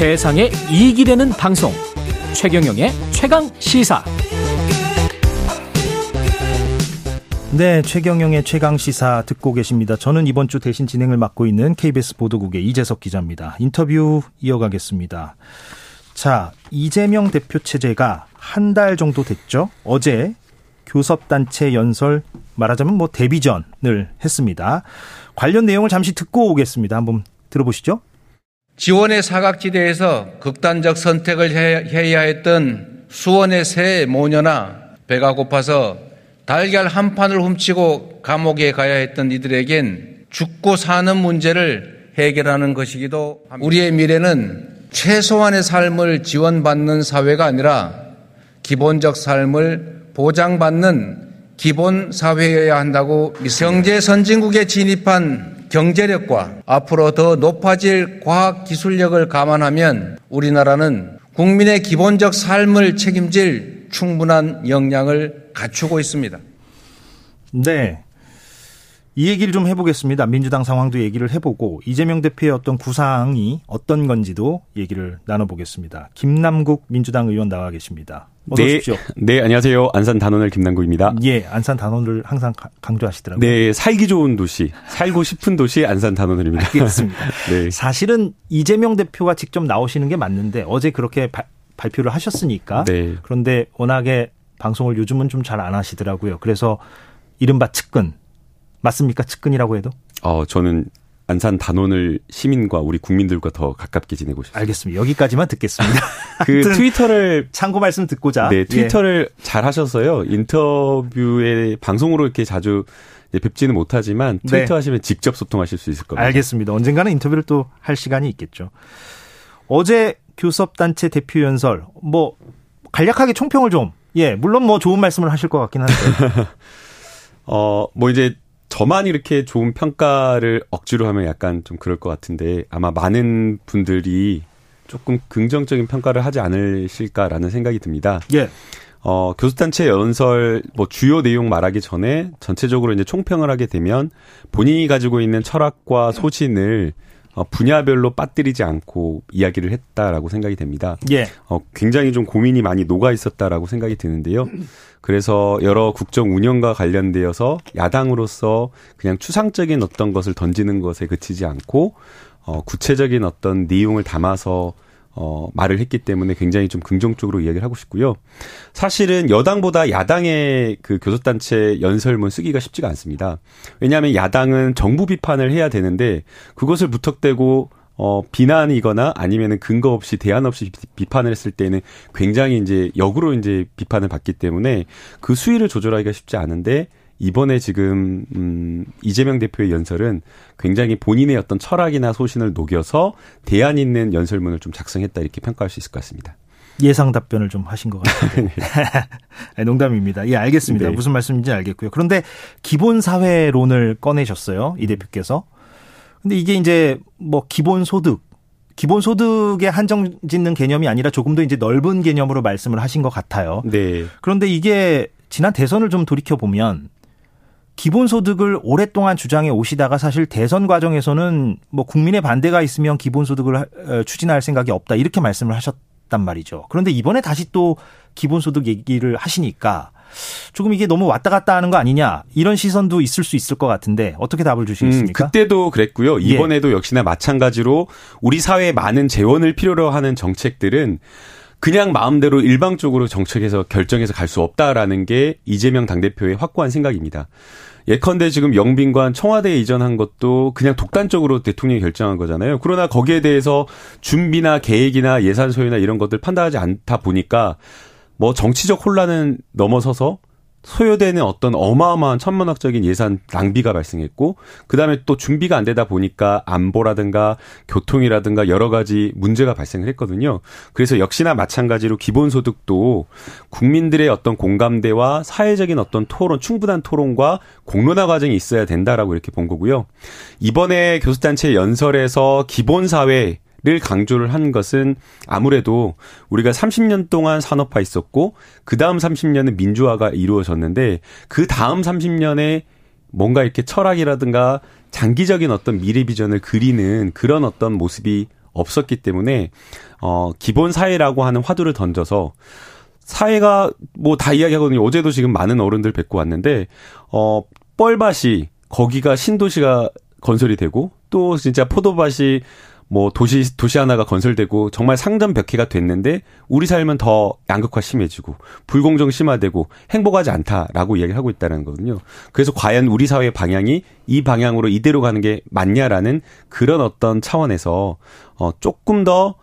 세상에 이익이 되는 방송 최경영의 최강 시사 네, 최경영의 최강 시사 듣고 계십니다. 저는 이번 주 대신 진행을 맡고 있는 KBS 보도국의 이재석 기자입니다. 인터뷰 이어가겠습니다. 자, 이재명 대표 체제가 한 달 정도 됐죠. 어제 교섭단체 연설 말하자면 뭐 데뷔전을 했습니다. 관련 내용을 잠시 듣고 오겠습니다. 한번 들어보시죠. 지원의 사각지대에서 극단적 선택을 해야 했던 수원의 새 모녀나 배가 고파서 달걀 한 판을 훔치고 감옥에 가야 했던 이들에겐 죽고 사는 문제를 해결하는 것이기도 합니다. 우리의 미래는 최소한의 삶을 지원받는 사회가 아니라 기본적 삶을 보장받는 기본 사회여야 한다고 경제 선진국에 진입한 경제력과 앞으로 더 높아질 과학 기술력을 감안하면 우리나라는 국민의 기본적 삶을 책임질 충분한 역량을 갖추고 있습니다. 네. 이 얘기를 좀 해보겠습니다. 민주당 상황도 얘기를 해보고 이재명 대표의 어떤 구상이 어떤 건지도 얘기를 나눠보겠습니다. 김남국 민주당 의원 나와 계십니다. 어서 네, 오십시오. 네, 안녕하세요. 안산 단원을 김남국입니다. 예, 안산 단원을 항상 강조하시더라고요. 네, 살기 좋은 도시, 살고 싶은 도시 안산 단원을입니다. 알겠습니다. 네. 사실은 이재명 대표가 직접 나오시는 게 맞는데 어제 그렇게 바, 발표를 하셨으니까 네. 그런데 워낙에 방송을 요즘은 좀 잘 안 하시더라고요. 그래서 이른바 측근 맞습니까? 측근이라고 해도? 어, 저는 안산 단원을 시민과 우리 국민들과 더 가깝게 지내고 싶습니다. 알겠습니다. 여기까지만 듣겠습니다. 그 트위터를 참고 말씀 듣고자. 네, 트위터를 예. 잘 하셔서요. 인터뷰에 방송으로 이렇게 자주 뵙지는 못하지만 트위터 네. 하시면 직접 소통하실 수 있을 겁니다. 알겠습니다. 언젠가는 인터뷰를 또 할 시간이 있겠죠. 어제 교섭단체 대표 연설 뭐 간략하게 총평을 좀 예, 물론 뭐 좋은 말씀을 하실 것 같긴 한데. 어, 뭐 이제 저만 이렇게 좋은 평가를 억지로 하면 약간 좀 그럴 것 같은데 아마 많은 분들이 조금 긍정적인 평가를 하지 않으실까라는 생각이 듭니다. 예. 어, 교수단체 연설 뭐 주요 내용 말하기 전에 전체적으로 이제 총평을 하게 되면 본인이 가지고 있는 철학과 소신을 어, 분야별로 빠뜨리지 않고 이야기를 했다라고 생각이 됩니다. 예. 어, 굉장히 좀 고민이 많이 녹아 있었다라고 생각이 드는데요. 그래서 여러 국정 운영과 관련되어서 야당으로서 그냥 추상적인 어떤 것을 던지는 것에 그치지 않고 어, 구체적인 어떤 내용을 담아서 어, 말을 했기 때문에 굉장히 좀 긍정적으로 이야기를 하고 싶고요. 사실은 여당보다 야당의 그 교섭단체 연설문 쓰기가 쉽지가 않습니다. 왜냐하면 야당은 정부 비판을 해야 되는데 그것을 무턱대고 어, 비난이거나 아니면은 근거 없이 대안 없이 비판을 했을 때는 굉장히 이제 역으로 이제 비판을 받기 때문에 그 수위를 조절하기가 쉽지 않은데 이번에 지금 음 이재명 대표의 연설은 굉장히 본인의 어떤 철학이나 소신을 녹여서 대안 있는 연설문을 좀 작성했다 이렇게 평가할 수 있을 것 같습니다. 예상 답변을 좀 하신 것 같은데. 네. 농담입니다. 예, 알겠습니다. 네. 무슨 말씀인지 알겠고요. 그런데 기본 사회론을 꺼내셨어요. 이 대표께서. 근데 이게 이제 뭐 기본 소득 기본 소득에 한정 짓는 개념이 아니라 조금 더 이제 넓은 개념으로 말씀을 하신 것 같아요. 네. 그런데 이게 지난 대선을 좀 돌이켜 보면 기본소득을 오랫동안 주장해 오시다가 사실 대선 과정에서는 뭐 국민의 반대가 있으면 기본소득을 어, 추진할 생각이 없다 이렇게 말씀을 하셨단 말이죠. 그런데 이번에 다시 또 기본소득 얘기를 하시니까 조금 이게 너무 왔다 갔다 하는 거 아니냐 이런 시선도 있을 수 있을 것 같은데 어떻게 답을 주시겠습니까? 음, 그때도 그랬고요. 이번에도 예. 역시나 마찬가지로 우리 사회에 많은 재원을 필요로 하는 정책들은 그냥 마음대로 일방적으로 정책에서 결정해서 갈 수 없다라는 게 이재명 당대표의 확고한 생각입니다. 예컨대 지금 영빈관 청와대에 이전한 것도 그냥 독단적으로 대통령이 결정한 거잖아요. 그러나 거기에 대해서 준비나 계획이나 예산 소요나 이런 것들 판단하지 않다 보니까 뭐 정치적 혼란은 넘어서서 소요되는 어떤 어마어마한 천문학적인 예산 낭비가 발생했고 그다음에 또 준비가 안 되다 보니까 안보라든가 교통이라든가 여러 가지 문제가 발생을 했거든요. 그래서 역시나 마찬가지로 기본소득도 국민들의 어떤 공감대와 사회적인 어떤 토론 충분한 토론과 공론화 과정이 있어야 된다라고 이렇게 본 거고요. 이번에 교수단체 연설에서 기본사회 를 강조를 한 것은 아무래도 우리가 30년 동안 산업화 있었고 그 다음 30년은 민주화가 이루어졌는데 그 다음 30년에 뭔가 이렇게 철학이라든가 장기적인 어떤 미래 비전을 그리는 그런 어떤 모습이 없었기 때문에 어 기본 사회라고 하는 화두를 던져서 사회가 뭐 다 이야기하거든요. 어제도 지금 많은 어른들 뵙고 왔는데 어 뻘밭이 거기가 신도시가 건설이 되고 또 진짜 포도밭이 뭐 도시 도시 하나가 건설되고 정말 상전벽해가 됐는데 우리 삶은 더 양극화 심해지고 불공정 심화되고 행복하지 않다라고 이야기를 하고 있다는 거거든요. 그래서 과연 우리 사회의 방향이 이 방향으로 이대로 가는 게 맞냐라는 그런 어떤 차원에서 어 조금 더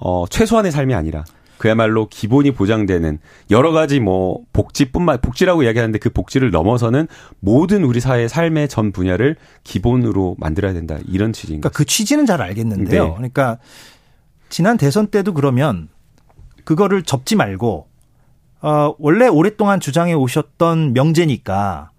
어, 최소한의 삶이 아니라 그야말로 기본이 보장되는 여러 가지 뭐 복지뿐만 복지라고 이야기하는데 그 복지를 넘어서는 모든 우리 사회의 삶의 전 분야를 기본으로 만들어야 된다 이런 취지인 그러니까 그 취지는 잘 알겠는데요. 네. 그러니까 지난 대선 때도 그러면 그거를 접지 말고 어 원래 오랫동안 주장해 오셨던 명제니까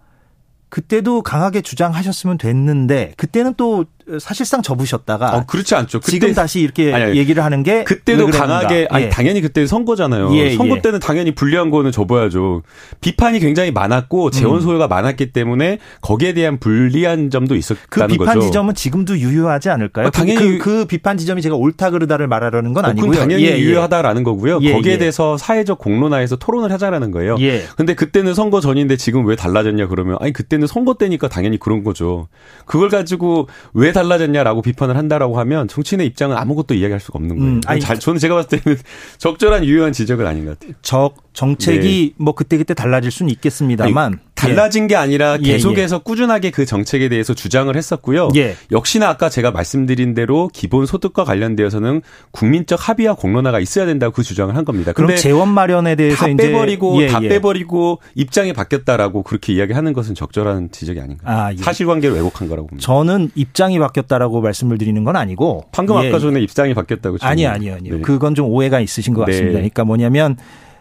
그때도 강하게 주장하셨으면 됐는데 그때는 또 사실상 접으셨다가 어, 그렇지 않죠. 그때, 지금 다시 이렇게 아니, 아니, 얘기를 하는 게 그때도 강하게 아니 예. 당연히 그때 선거잖아요. 예, 선거 예. 때는 당연히 불리한 거는 접어야죠. 비판이 굉장히 많았고 재원 음. 소요가 음. 많았기 때문에 거기에 대한 불리한 점도 있었다는 그 비판 거죠. 지점은 지금도 유효하지 않을까요? 어, 당연히 그, 그, 비판 지점이 제가 옳다 그르다를 말하려는 건 어, 아니고요. 당연히 예, 예, 유효하다라는 거고요. 예, 거기에 대해서 사회적 공론화에서 토론을 하자라는 거예요. 예. 근데 그때는 선거 전인데 지금 왜 달라졌냐 그러면 아니 그때는 선거 때니까 당연히 그런 거죠. 그걸 가지고 왜 달라졌냐라고 비판 비판을 한다라고 하면 정치인의 입장은 아무것도 이야기할 수가 없는 거예요. 음, 아니, 잘 저는 제가 봤을 때는 적절한 유효한 지적은 아닌 것 같아요. 적 정책이 네. 뭐 그때 그때 달라질 수는 있겠습니다만 아니, 달라진 게 아니라 예, 계속해서 예, 예. 꾸준하게 그 정책에 대해서 주장을 했었고요. 예. 역시나 아까 제가 말씀드린 대로 기본 소득과 관련되어서는 국민적 합의와 공론화가 있어야 된다고 그 주장을 한 겁니다. 그럼 재원 마련에 대해서 다 빼버리고 예, 다 예. 빼버리고 입장이 바뀌었다라고 그렇게 이야기하는 것은 적절한 지적이 아닌가. 아, 사실관계를 왜곡한 거라고 봅니다. 저는 입장이 바뀌었다라고 말씀을 드리는 건 아니고 방금 아까 전에 입장이 바뀌었다고 아니 아니요 아니요. 네. 그건 좀 오해가 있으신 것 같습니다. 네. 그러니까 뭐냐면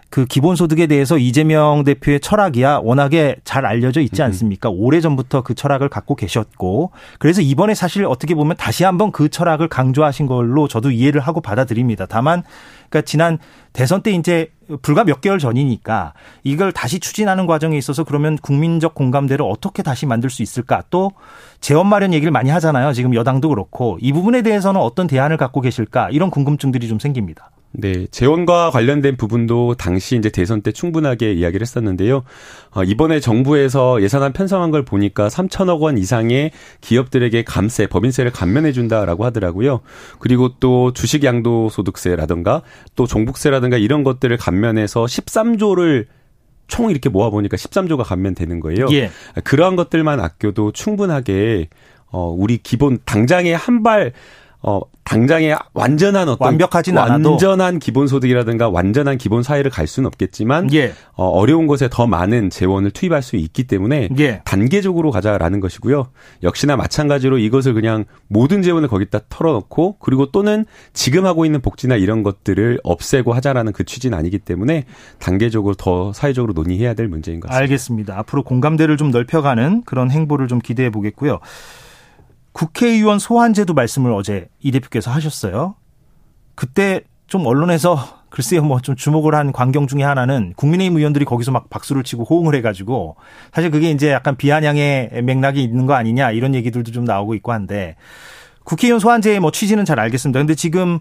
그 기본소득에 대해서 이재명 대표의 철학이야 워낙에 잘 알려져 있지 않습니까? 오래 전부터 그 철학을 갖고 계셨고 그래서 이번에 사실 어떻게 보면 다시 한번 그 철학을 강조하신 걸로 저도 이해를 하고 받아들입니다. 다만 그러니까 지난 대선 때 이제 불과 몇 개월 전이니까 이걸 다시 추진하는 과정에 있어서 그러면 국민적 공감대를 어떻게 다시 만들 수 있을까? 또 재원 마련 얘기를 많이 하잖아요. 지금 여당도 그렇고 이 부분에 대해서는 어떤 대안을 갖고 계실까? 이런 궁금증들이 좀 생깁니다. 네, 재원과 관련된 부분도 당시 이제 대선 때 충분하게 이야기를 했었는데요. 어, 이번에 정부에서 예산안 편성한 걸 보니까 3천억 원 이상의 기업들에게 감세, 법인세를 감면해 준다라고 하더라고요. 그리고 또 주식 양도 소득세라든가 또 종북세라든가 이런 것들을 감면해서 13조를 총 이렇게 모아 보니까 13조가 감면되는 거예요. 예. 그러한 것들만 아껴도 충분하게 어 우리 기본 당장에 한발 어, 당장에 완전한 어떤 완벽하진 않아도 완전한 기본 소득이라든가 완전한 기본 사회를 갈 수는 없겠지만 예. 어, 어려운 곳에 더 많은 재원을 투입할 수 있기 때문에 예. 단계적으로 가자라는 것이고요. 역시나 마찬가지로 이것을 그냥 모든 재원을 거기다 털어놓고 그리고 또는 지금 하고 있는 복지나 이런 것들을 없애고 하자라는 그 취지는 아니기 때문에 단계적으로 더 사회적으로 논의해야 될 문제인 것 같습니다. 알겠습니다. 앞으로 공감대를 좀 넓혀가는 그런 행보를 좀 기대해 보겠고요. 국회의원 소환제도 말씀을 어제 이 대표께서 하셨어요. 그때 좀 언론에서 글쎄요, 뭐 좀 주목을 한 광경 중에 하나는 국민의힘 의원들이 거기서 막 박수를 치고 호응을 해가지고 사실 그게 이제 약간 비아냥의 맥락이 있는 거 아니냐 이런 얘기들도 좀 나오고 있고 한데 국회의원 소환제의 뭐 취지는 잘 알겠습니다. 근데 지금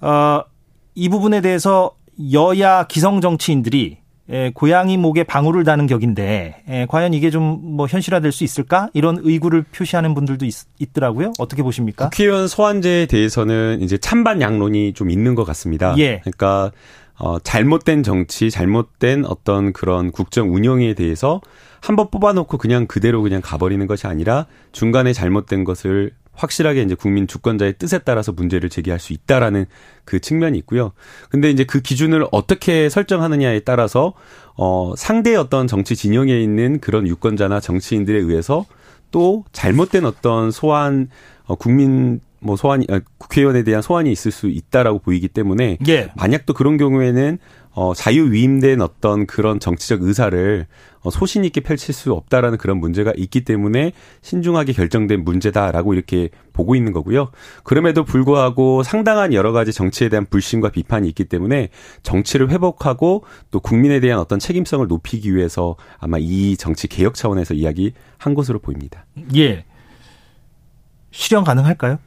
어이 부분에 대해서 여야 기성 정치인들이 예, 고양이 목에 방울을 다는 격인데 예, 과연 이게 좀 뭐 현실화될 수 있을까 이런 의구를 표시하는 분들도 있, 더라고요 어떻게 보십니까? 국회의원 소환제에 대해서는 이제 찬반 양론이 좀 있는 것 같습니다. 예. 그러니까 어, 잘못된 정치, 잘못된 어떤 그런 국정 운영에 대해서 한 번 뽑아놓고 그냥 그대로 그냥 가버리는 것이 아니라 중간에 잘못된 것을 확실하게 이제 국민 주권자의 뜻에 따라서 문제를 제기할 수 있다라는 그 측면이 있고요. 근데 이제 그 기준을 어떻게 설정하느냐에 따라서 어 상대의 어떤 정치 진영에 있는 그런 유권자나 정치인들에 의해서 또 잘못된 어떤 소환 어 국민 뭐 소환이 아, 국회의원에 대한 소환이 있을 수 있다라고 보이기 때문에 예. 만약 또 그런 경우에는 어, 자유 위임된 어떤 그런 정치적 의사를 어, 소신 있게 펼칠 수 없다라는 그런 문제가 있기 때문에 신중하게 결정된 문제다라고 이렇게 보고 있는 거고요. 그럼에도 불구하고 상당한 여러 가지 정치에 대한 불신과 비판이 있기 때문에 정치를 회복하고 또 국민에 대한 어떤 책임성을 높이기 위해서 아마 이 정치 개혁 차원에서 이야기한 것으로 보입니다. 예. 실현 가능할까요?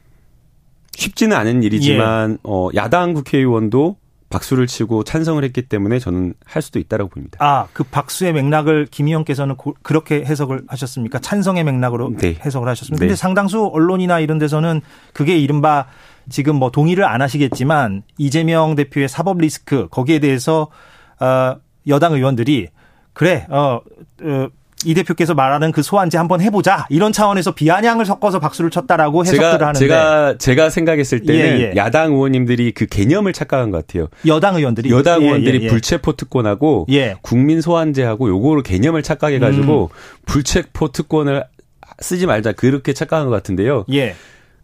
쉽지는 않은 일이지만 예. 어 야당 국회의원도 박수를 치고 찬성을 했기 때문에 저는 할 수도 있다라고 봅니다. 아, 그 박수의 맥락을 김 의원께서는 그렇게 해석을 하셨습니까? 찬성의 맥락으로 네. 해석을 하셨습니다. 네. 근데 상당수 언론이나 이런 데서는 그게 이른바 지금 뭐 동의를 안 하시겠지만 이재명 대표의 사법 리스크 거기에 대해서 어 여당 의원들이 그래 어, 어, 이 대표께서 말하는 그 소환제 한번 해보자 이런 차원에서 비아냥을 섞어서 박수를 쳤다라고 해석들을 제가, 하는데 제가 제가 생각했을 때는 예, 예. 야당 의원님들이 그 개념을 착각한 것 같아요. 여당 의원들이 여당 예, 의원들이 예, 예. 불체포 특권하고 예. 국민 소환제하고 요거를 개념을 착각해가지고 음. 불체포 특권을 쓰지 말자 그렇게 착각한 것 같은데요.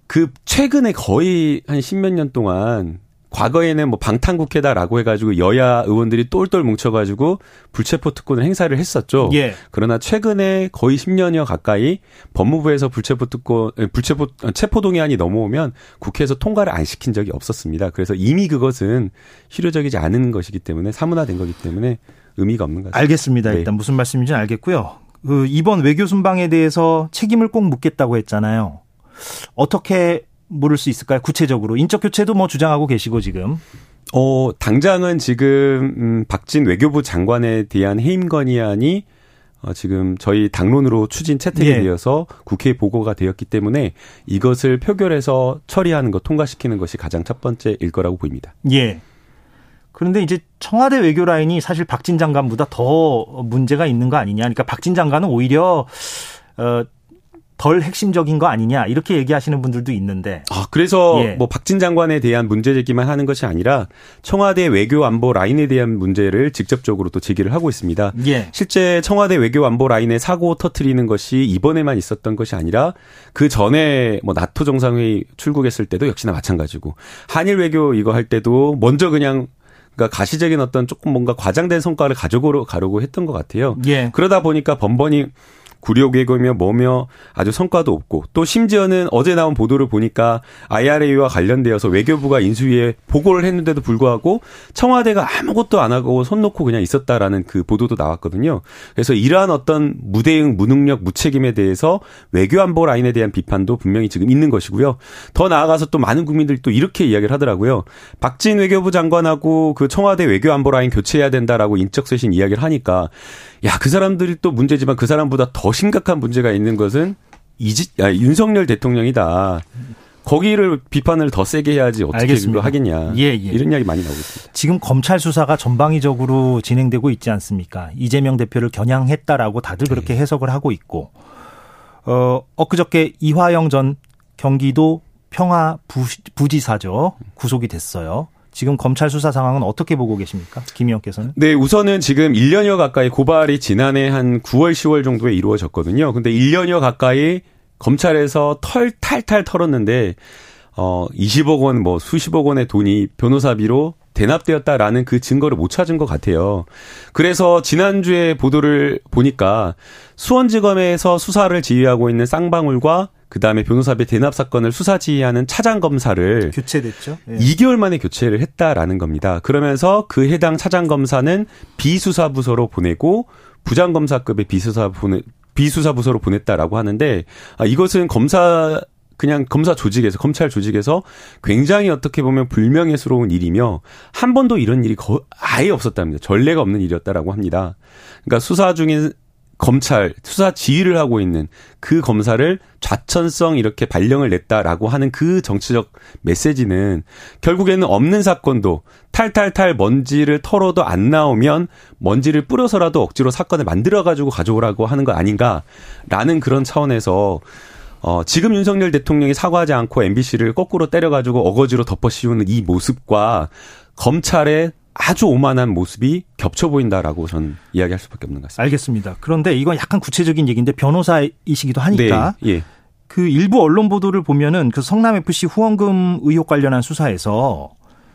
그 최근에 거의 한 십몇 년 동안 과거에는 뭐 방탄국회다라고 해가지고 여야 의원들이 똘똘 뭉쳐가지고 불체포 특권을 행사를 했었죠. 예. 그러나 최근에 거의 10년여 가까이 법무부에서 불체포 특권, 불체포 체포 동의안이 넘어오면 국회에서 통과를 안 시킨 적이 없었습니다. 그래서 이미 그것은 실효적이지 않은 것이기 때문에 사문화된 거기 때문에 의미가 없는 거죠. 알겠습니다. 네. 일단 무슨 말씀인지는 알겠고요. 그 이번 외교 순방에 대해서 책임을 꼭 묻겠다고 했잖아요. 어떻게 물을 수 있을까요? 구체적으로 인적 교체도 뭐 주장하고 계시고 지금. 어, 당장은 지금 음, 박진 외교부 장관에 대한 해임 건의안이 어, 지금 저희 당론으로 추진 채택이 예. 되어서 국회에 보고가 되었기 때문에 이것을 표결해서 처리하는 것, 통과시키는 것이 가장 첫 번째일 거라고 보입니다. 예. 그런데 이제 청와대 외교 라인이 사실 박진 장관보다 더 문제가 있는 거 아니냐. 그러니까 박진 장관은 오히려 어, 덜 핵심적인 거 아니냐 이렇게 얘기하시는 분들도 있는데. 아 그래서 예. 뭐 박진 장관에 대한 문제 제기만 하는 것이 아니라 청와대 외교 안보 라인에 대한 문제를 직접적으로 또 제기를 하고 있습니다. 예. 실제 청와대 외교 안보 라인에 사고 터트리는 것이 이번에만 있었던 것이 아니라 그 전에 뭐 나토 정상회의 출국했을 때도 역시나 마찬가지고 한일 외교 이거 할 때도 먼저 그냥 그러니까 가시적인 어떤 조금 뭔가 과장된 성과를 가지고 가려고 했던 것 같아요. 예. 그러다 보니까 번번이 구력외교며 뭐며 아주 성과도 없고 또 심지어는 어제 나온 보도를 보니까 IRA와 관련되어서 외교부가 인수위에 보고를 했는데도 불구하고 청와대가 아무것도 안 하고 손 놓고 그냥 있었다라는 그 보도도 나왔거든요. 그래서 이러한 어떤 무대응, 무능력, 무책임에 대해서 외교 안보 라인에 대한 비판도 분명히 지금 있는 것이고요. 더 나아가서 또 많은 국민들이 또 이렇게 이야기를 하더라고요. 박진 외교부 장관하고 그 청와대 외교 안보 라인 교체해야 된다라고 인적 쇄신 이야기를 하니까 야, 그 사람들이 또 문제지만 그 사람보다 더 심각한 문제가 있는 것은 이지, 야, 윤석열 대통령이다. 거기를 비판을 더 세게 해야지 어떻게 알겠습니다. 하겠냐. 예, 예. 이런 이야기 많이 나오고 있습니다. 지금 검찰 수사가 전방위적으로 진행되고 있지 않습니까? 이재명 대표를 겨냥했다라고 다들 네. 그렇게 해석을 하고 있고, 어, 엊그저께 이화영 전 경기도 평화 부지사죠. 구속이 됐어요. 지금 검찰 수사 상황은 어떻게 보고 계십니까? 김 의원께서는? 네, 우선은 지금 1년여 가까이 고발이 지난해 한 9월, 10월 정도에 이루어졌거든요. 근데 1년여 가까이 검찰에서 털 탈탈 털었는데 어 20억 원, 뭐 수십억 원의 돈이 변호사비로 대납되었다라는 그 증거를 못 찾은 것 같아요. 그래서 지난주에 보도를 보니까 수원지검에서 수사를 지휘하고 있는 쌍방울과 그 다음에 변호사비 대납 사건을 수사 지휘하는 차장 검사를 교체됐죠. 예. 2개월 만에 교체를 했다라는 겁니다. 그러면서 그 해당 차장 검사는 비수사 부서로 보내고 부장 검사급의 비수사 보내 비수사 부서로 보냈다라고 하는데 아, 이것은 검사 그냥 검사 조직에서 검찰 조직에서 굉장히 어떻게 보면 불명예스러운 일이며 한 번도 이런 일이 거, 아예 없었답니다. 전례가 없는 일이었다라고 합니다. 그러니까 수사 중인 검찰 수사 지휘를 하고 있는 그 검사를 좌천성 이렇게 발령을 냈다라고 하는 그 정치적 메시지는 결국에는 없는 사건도 탈탈탈 먼지를 털어도 안 나오면 먼지를 뿌려서라도 억지로 사건을 만들어 가지고 가져오라고 하는 거 아닌가라는 그런 차원에서 어, 지금 윤석열 대통령이 사과하지 않고 MBC를 거꾸로 때려가지고 어거지로 덮어 씌우는 이 모습과 검찰의 아주 오만한 모습이 겹쳐 보인다라고 저는 이야기할 수밖에 없는 것 같습니다. 알겠습니다. 그런데 이건 약간 구체적인 얘기인데 변호사이시기도 하니까 네, 예. 그 일부 언론 보도를 보면은 그 성남 FC 후원금 의혹 관련한 수사에서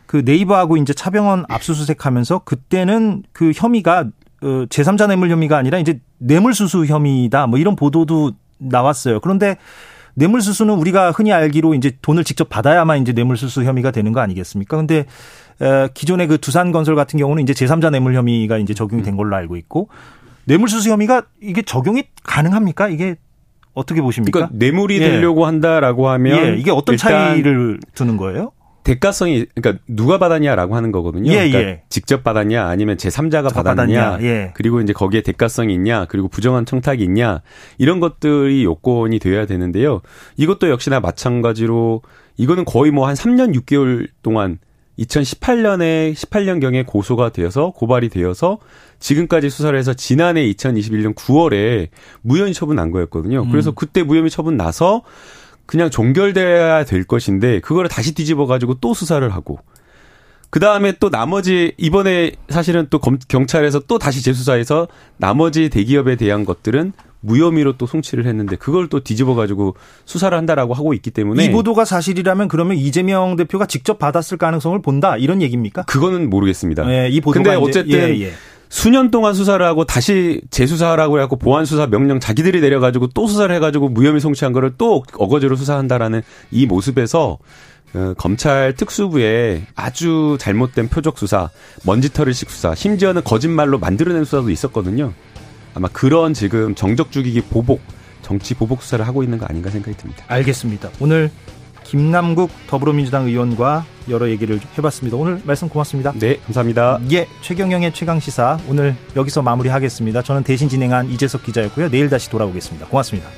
그 네이버하고 이제 차병원 압수수색하면서 그때는 그 혐의가 어, 제3자 뇌물 혐의가 아니라 이제 뇌물수수 혐의다 뭐 이런 보도도 나왔어요. 그런데 뇌물수수는 우리가 흔히 알기로 이제 돈을 직접 받아야만 이제 뇌물수수 혐의가 되는 거 아니겠습니까? 근데 기존의 그 두산건설 같은 경우는 이제 제3자 뇌물 혐의가 이제 적용이 된 걸로 알고 있고 뇌물수수 혐의가 이게 적용이 가능합니까? 이게 어떻게 보십니까? 그러니까 뇌물이 되려고 한다라고 하면 예, 이게 어떤 차이를 두는 거예요? 대가성이 그러니까 누가 받았냐라고 하는 거거든요. 예, 그러니까 예. 직접 받았냐 아니면 제 3자가 받았냐, 받았냐, 예. 그리고 이제 거기에 대가성이 있냐 그리고 부정한 청탁이 있냐 이런 것들이 요건이 되어야 되는데요. 이것도 역시나 마찬가지로 이거는 거의 뭐 한 3년 6개월 동안 2018년에 18년경에 고소가 되어서 고발이 되어서 지금까지 수사를 해서 지난해 2021년 9월에 무혐의 처분 난 거였거든요. 그래서 그때 무혐의 처분 나서 그냥 종결돼야 될 것인데 그거를 다시 뒤집어 가지고 또 수사를 하고 그 다음에 또 나머지 이번에 사실은 또 검, 경찰에서 또 다시 재수사해서 나머지 대기업에 대한 것들은 무혐의로 또 송치를 했는데 그걸 또 뒤집어 가지고 수사를 한다라고 하고 있기 때문에 이 보도가 사실이라면 그러면 이재명 대표가 직접 받았을 가능성을 본다 이런 얘기입니까? 그거는 모르겠습니다. 예, 이 보도가 근데 어쨌든 예, 예. 수년 동안 수사를 하고 다시 재수사하라고 해갖고 보안 수사 명령 자기들이 내려가지고 또 수사를 해가지고 무혐의 송치한 거를 또 어거지로 수사한다라는 이 모습에서 어, 검찰 특수부에 아주 잘못된 표적 수사, 먼지털이식 수사, 심지어는 거짓말로 만들어낸 수사도 있었거든요. 아마 그런 지금 정적 죽이기 보복, 정치 보복 수사를 하고 있는 거 아닌가 생각이 듭니다. 알겠습니다. 오늘 김남국 더불어민주당 의원과 여러 얘기를 해봤습니다. 오늘 말씀 고맙습니다. 네, 감사합니다. 예, 최경영의 최강 시사 오늘 여기서 마무리하겠습니다. 저는 대신 진행한 이재석 기자였고요. 내일 다시 돌아오겠습니다. 고맙습니다.